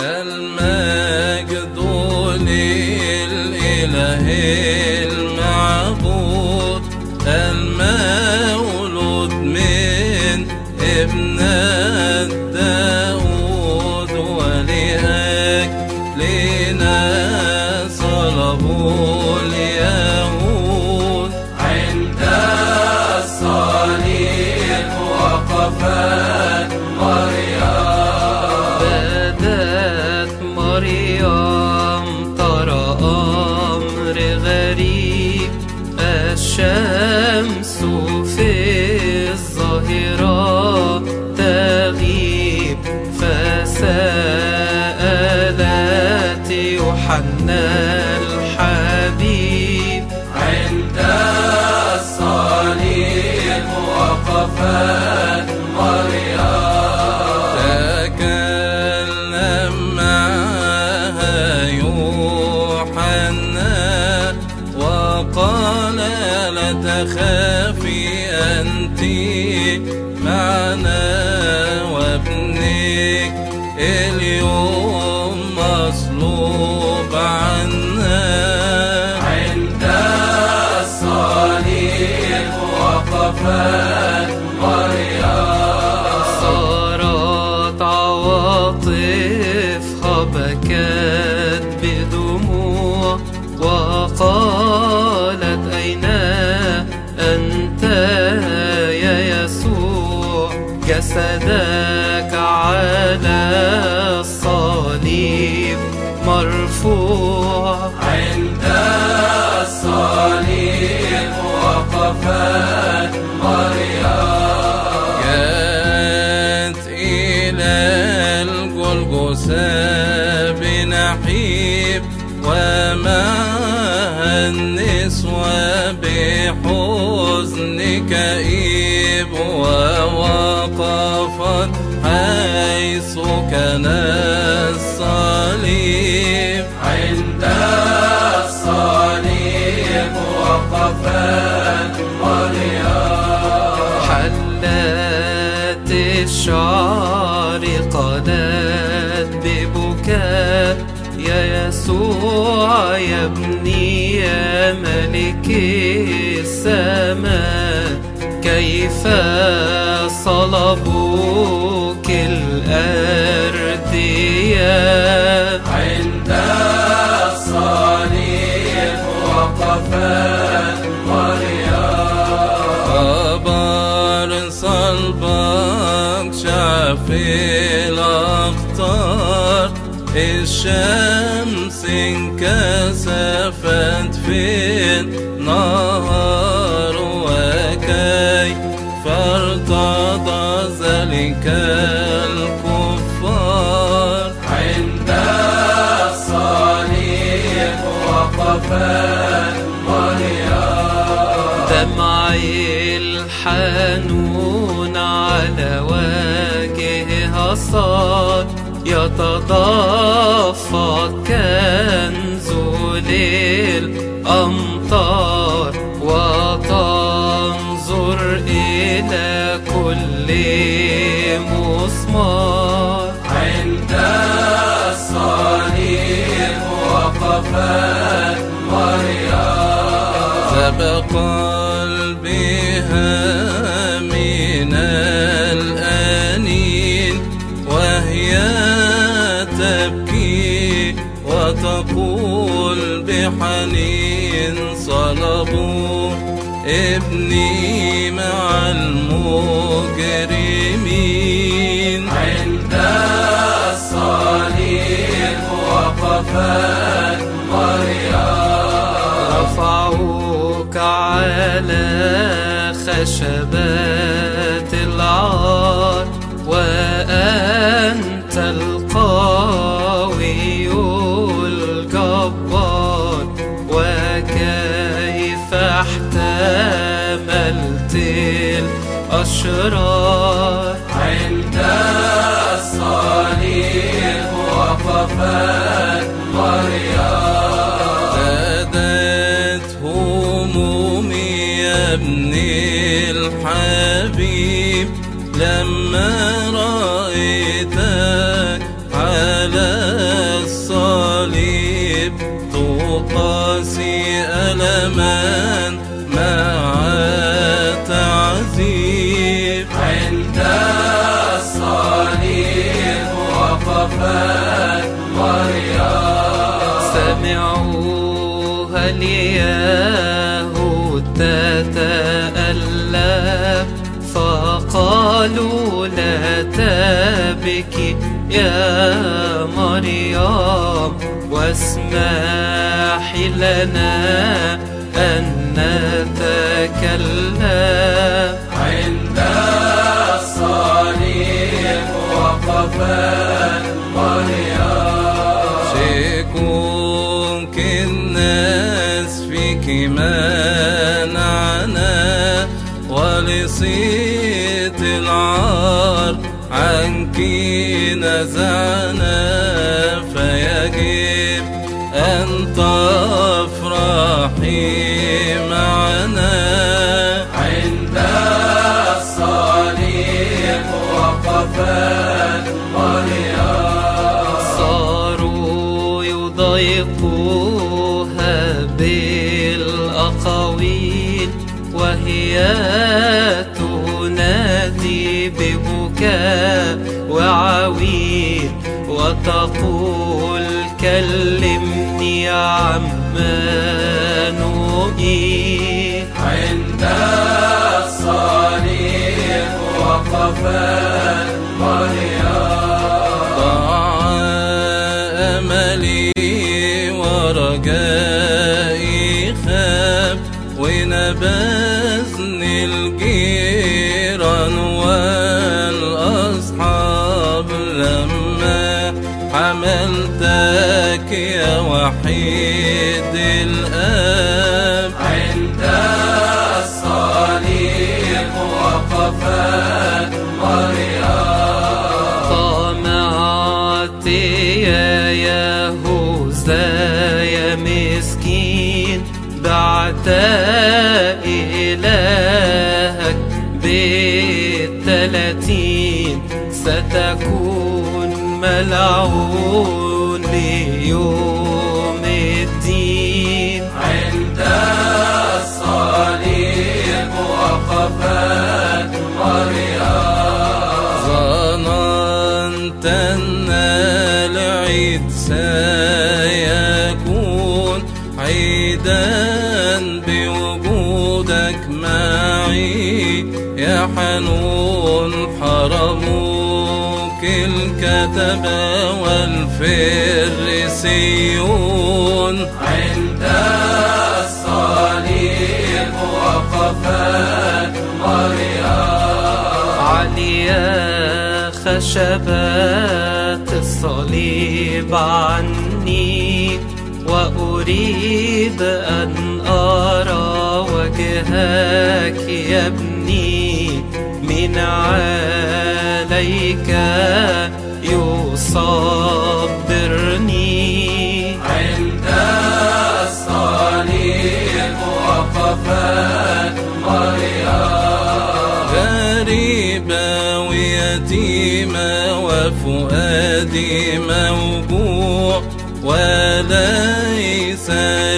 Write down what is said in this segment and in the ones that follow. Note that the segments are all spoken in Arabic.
المجد يوحنا الحبيب. عند الصليب وقفت مريم. تكلم معها يوحنا وقال لا تخافي أنت معنا وابنك اليوم. صارت عواطفها بكت بدموع وقالت أين أنت يا يسوع؟ جسدك على ومعها النسوة بحزن كئيب ووقفت حيث كان الصليب. عند الصليب وقفت مريم حلت الشعر قالت يسوع يا ابني يا ملك السماء كيف صلبوك الأردياء عند الصليب وقفت مريم صلبك شاف الأخطار الشمس انكسفت في النهار وكيف ارتضى ذلك الكفار؟ عند الصليب وقفت مريم دمع الحنون على صار يتضافى كنزول الأمطار وتنظر إلى كل مسمار. عند الصليب وقفت مريم. سبق بحنين صلبوا ابني مع المجرمين. عند الصليب وقفت مريم رفعوك على خشبات العار وأنت الأشرار عند الصليب وقفت مريم. زادت همومي يا ابن الحبيب. لما رأيتك على الصليب تقاسي ألما مع وقفت مريم سمعوها اليهود تتألم فقالوا لا تبكي يا مريم واسمحي لنا أن نتكلم. عند الصليب وقفت منعنا ولصيت العار عنك نزعنا فيجب أن تفرحي معنا. عند الصليب وقفت مريم بالأقاويل وهي تنادي ببكاء وعويل وتقول كلمني عما نؤيل عند الصليب وقفت مريم ضاع أملي ورجائي ونبذني الجيران والأصحاب لما حملتك يا وحيد الآب. عند الصليب وقفت مريم طمعت يا يهوذا يا مسكين بعت إلهك بالتلاتين ستكون ملعون ليوم الدين. عند الصليب وقفت مريم ظننت أن العيد سيكون حنون حرموك الكتبة والفريسيون عند الصليب وقفت مريم. عليا خشبات الصليب عني وأريد أن أرى وجهك يا ابني. عليك يصبرني. عند الصليب وقفت مريم غريبة ويتيمة وفؤادي موجوع وليس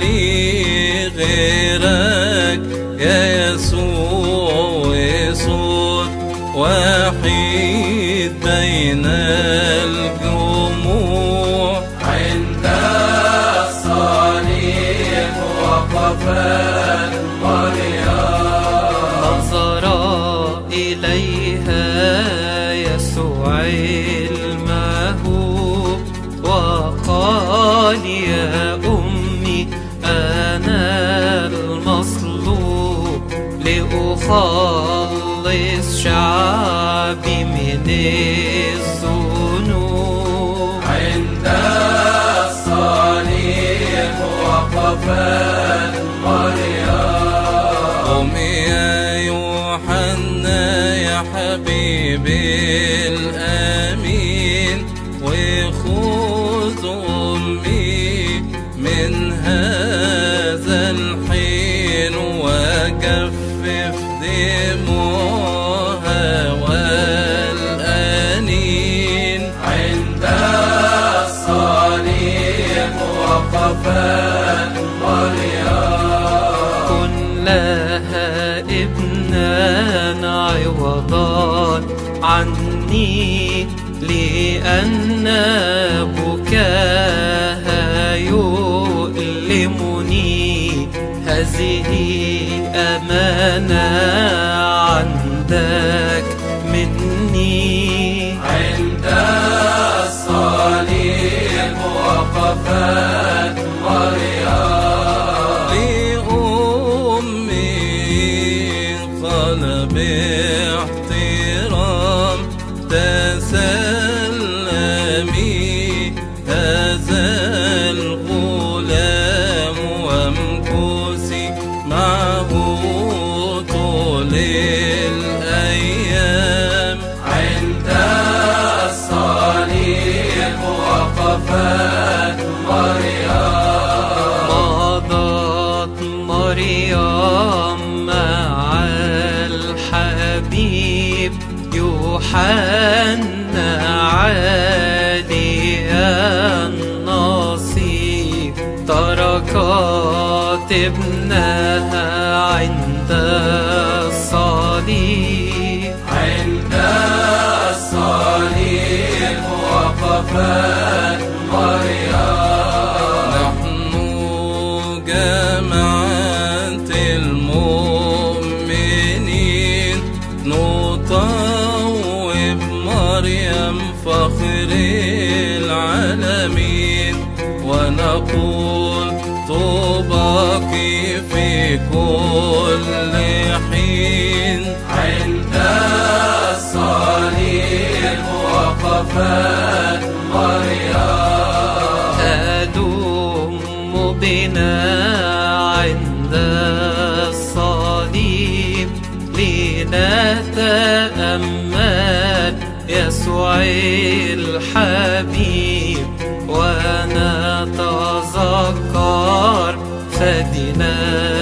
لي غيرك وحيد بين الجموع لأخلص شعبي من الذنوب. عند الصليب وقفت مريم قم يا يوحنا يا حبيبي الأمين وخذ أمي من لأن بكاها يؤلمني. هذه أمانة عندك مني. عند الصليب وقفت مريم لأمي قال باحترام تسلمي مريم مع الحبيب يوحنا عالي النصيب. تركت ابنها عند الصليب. عند الصليب وقفت وقفت مريم تدوم بنا عند الصليب لنتأمل يسوع الحبيب ونتذكر فدنا.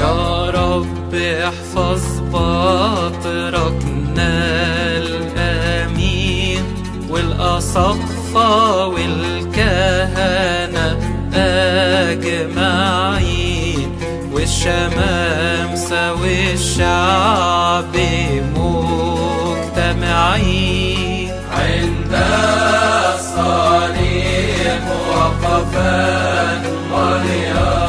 يا رب احفظ الأمين والكهنة أجمعين والشمامسة والشعب مجتمعين. عند الصليب glória.